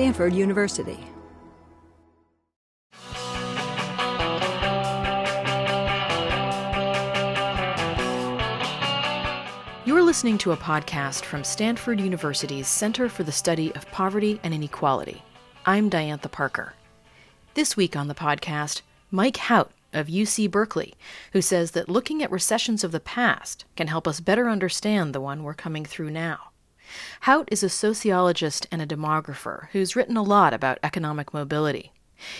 Stanford University. You're listening to a podcast from Stanford University's Center for the Study of Poverty and Inequality. I'm Diantha Parker. This week on the podcast, Mike Hout of UC Berkeley, who says that looking at recessions of the past can help us better understand the one we're coming through now. Hout is a sociologist and a demographer who's written a lot about economic mobility.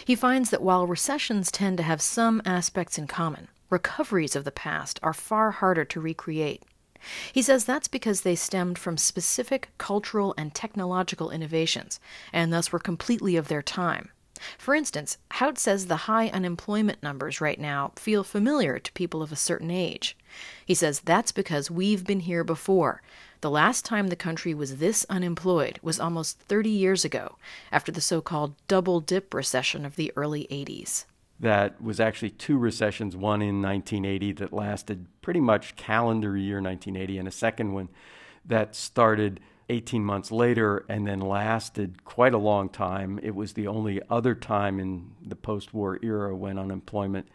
He finds that while recessions tend to have some aspects in common, recoveries of the past are far harder to recreate. He says that's because they stemmed from specific cultural and technological innovations, and thus were completely of their time. For instance, Hout says the high unemployment numbers right now feel familiar to people of a certain age. He says that's because we've been here before. The last time the country was this unemployed was almost 30 years ago, after the so called double dip recession of the early 80s that was actually two recessions one in 1980 that lasted pretty much calendar year 1980 and a second one that started 18 months later and then lasted quite a long time. It was the only other time in the post-war era when unemployment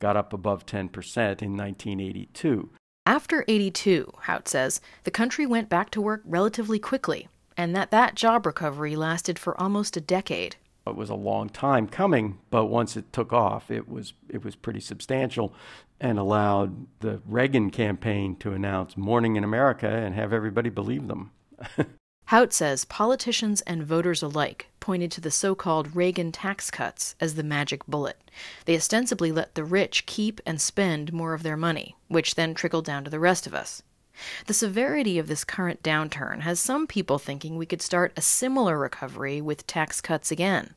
got up above 10% in 1982 after 82 hout says the country went back to work relatively quickly and that that job recovery lasted for almost a decade. It was a long time coming, but once it took off, it was it was pretty substantial and allowed the Reagan campaign to announce morning in America and have everybody believe them. Hout says politicians and voters alike pointed to the so called Reagan tax cuts as the magic bullet. They ostensibly let the rich keep and spend more of their money, which then trickled down to the rest of us. The severity of this current downturn has some people thinking we could start a similar recovery with tax cuts again.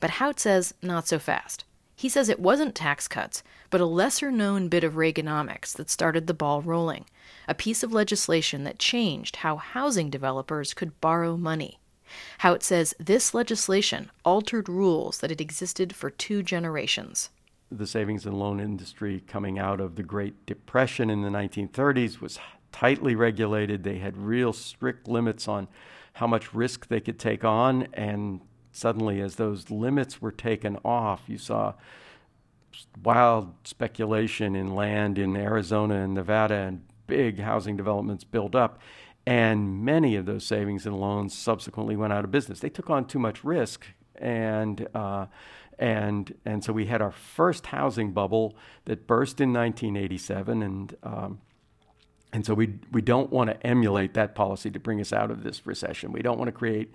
But Hout says not so fast. He says it wasn't tax cuts, but a lesser known bit of Reaganomics that started the ball rolling, a piece of legislation that changed how housing developers could borrow money. Hout says this legislation altered rules that had existed for two generations. The savings and loan industry coming out of the Great Depression in the 1930s was tightly regulated. They had real strict limits on how much risk they could take on. And suddenly, as those limits were taken off, you saw wild speculation in land in Arizona and Nevada and big housing developments build up. And many of those savings and loans subsequently went out of business. They took on too much risk. And, uh, and, and so we had our first housing bubble that burst in 1987. And um, and so we, we don't want to emulate that policy to bring us out of this recession. We don't want to create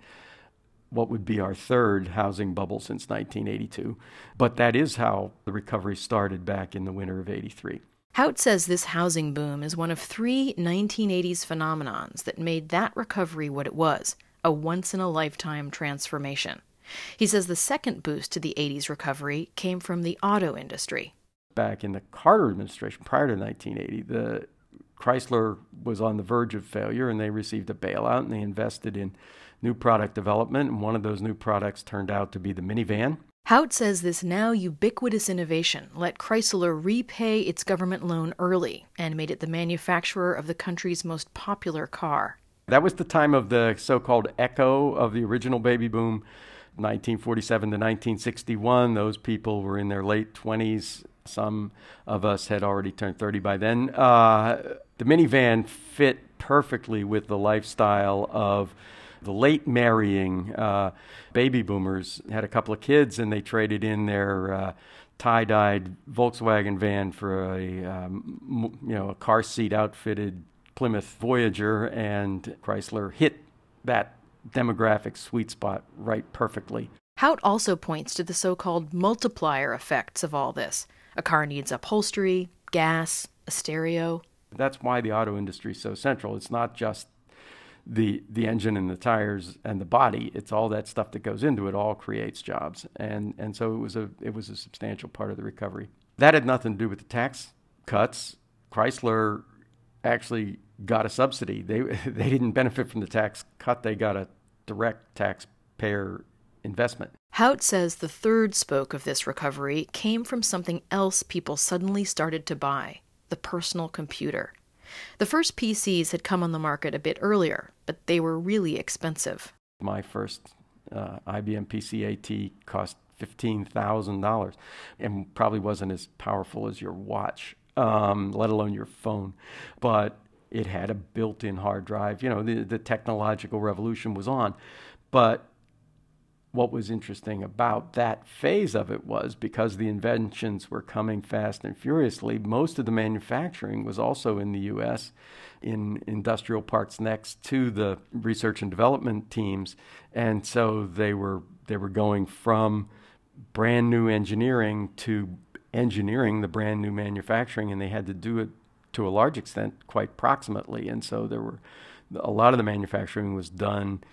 what would be our third housing bubble since 1982. But that is how the recovery started back in the winter of 83. Hout says this housing boom is one of three 1980s phenomenons that made that recovery what it was a once in a lifetime transformation. He says the second boost to the 80s recovery came from the auto industry. Back in the Carter administration prior to 1980, the Chrysler was on the verge of failure and they received a bailout and they invested in new product development. And one of those new products turned out to be the minivan. Hout says this now ubiquitous innovation let Chrysler repay its government loan early and made it the manufacturer of the country's most popular car. That was the time of the so called echo of the original baby boom, 1947 to 1961. Those people were in their late 20s. Some of us had already turned 30 by then. Uh, the minivan fit perfectly with the lifestyle of the late marrying uh, baby boomers. Had a couple of kids, and they traded in their uh, tie-dyed Volkswagen van for a um, you know a car seat outfitted Plymouth Voyager, and Chrysler hit that demographic sweet spot right perfectly. Hout also points to the so called multiplier effects of all this. A car needs upholstery, gas, a stereo, that's why the auto industry is so central. It's not just the the engine and the tires and the body. It's all that stuff that goes into it. All creates jobs, and and so it was a it was a substantial part of the recovery. That had nothing to do with the tax cuts. Chrysler actually got a subsidy. They they didn't benefit from the tax cut. They got a direct taxpayer investment. Hout says the third spoke of this recovery came from something else people suddenly started to buy the personal computer. The first PCs had come on the market a bit earlier, but they were really expensive. My first uh, IBM PCAT cost $15,000 and probably wasn't as powerful as your watch, um, let alone your phone. But it had a built in hard drive. You know, the, the technological revolution was on. But what was interesting about that phase of it was because the inventions were coming fast and furiously, most of the manufacturing was also in the US in industrial parks next to the research and development teams. And so they were they were going from brand new engineering to engineering the brand new manufacturing and they had to do it to a large extent quite proximately. And so there were a lot of the manufacturing was done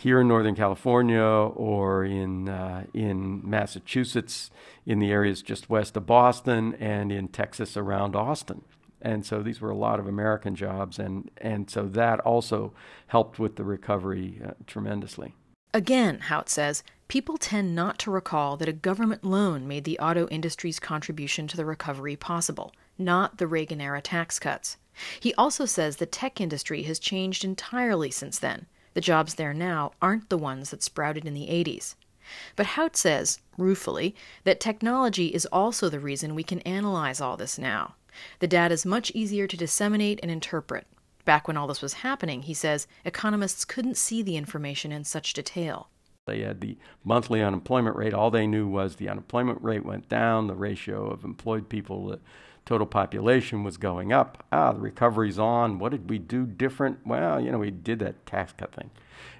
here in Northern California or in uh, in Massachusetts, in the areas just west of Boston, and in Texas around Austin. And so these were a lot of American jobs, and and so that also helped with the recovery uh, tremendously. Again, Hout says, people tend not to recall that a government loan made the auto industry's contribution to the recovery possible, not the Reagan era tax cuts. He also says the tech industry has changed entirely since then the jobs there now aren't the ones that sprouted in the 80s. But Hout says, ruefully, that technology is also the reason we can analyze all this now. The data is much easier to disseminate and interpret. Back when all this was happening, he says, economists couldn't see the information in such detail. They had the monthly unemployment rate. All they knew was the unemployment rate went down, the ratio of employed people total population was going up. Ah, the recovery's on. What did we do different? Well, you know, we did that tax cut thing.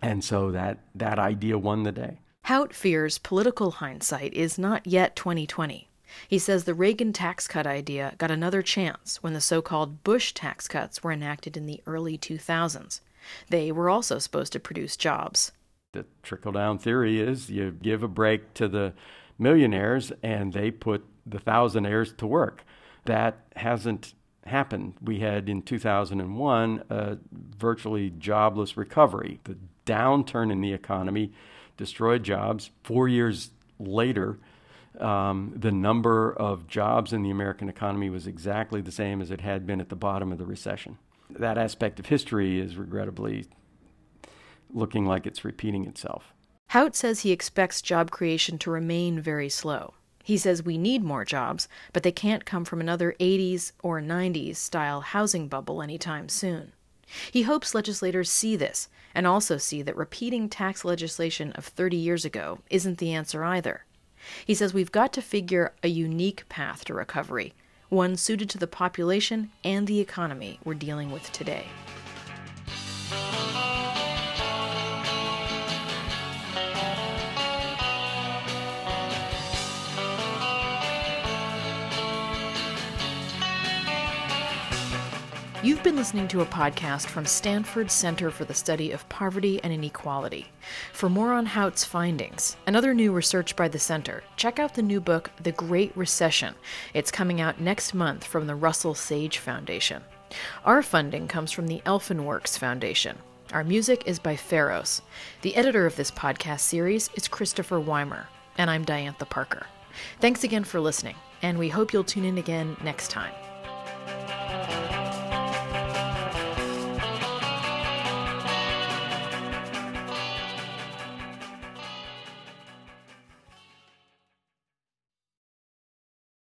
And so that, that idea won the day. Hout fears political hindsight is not yet 2020. He says the Reagan tax cut idea got another chance when the so called Bush tax cuts were enacted in the early 2000s. They were also supposed to produce jobs. The trickle down theory is you give a break to the millionaires and they put the thousandaires to work. That hasn't happened. We had in 2001 a virtually jobless recovery. The downturn in the economy destroyed jobs. Four years later, um, the number of jobs in the American economy was exactly the same as it had been at the bottom of the recession. That aspect of history is regrettably looking like it's repeating itself. Hout says he expects job creation to remain very slow. He says we need more jobs, but they can't come from another 80s or 90s style housing bubble anytime soon. He hopes legislators see this and also see that repeating tax legislation of 30 years ago isn't the answer either. He says we've got to figure a unique path to recovery, one suited to the population and the economy we're dealing with today. You've been listening to a podcast from Stanford Center for the Study of Poverty and Inequality. For more on Hout's findings and other new research by the center, check out the new book, The Great Recession. It's coming out next month from the Russell Sage Foundation. Our funding comes from the Elfenworks Foundation. Our music is by Pharos. The editor of this podcast series is Christopher Weimer, and I'm Diantha Parker. Thanks again for listening, and we hope you'll tune in again next time.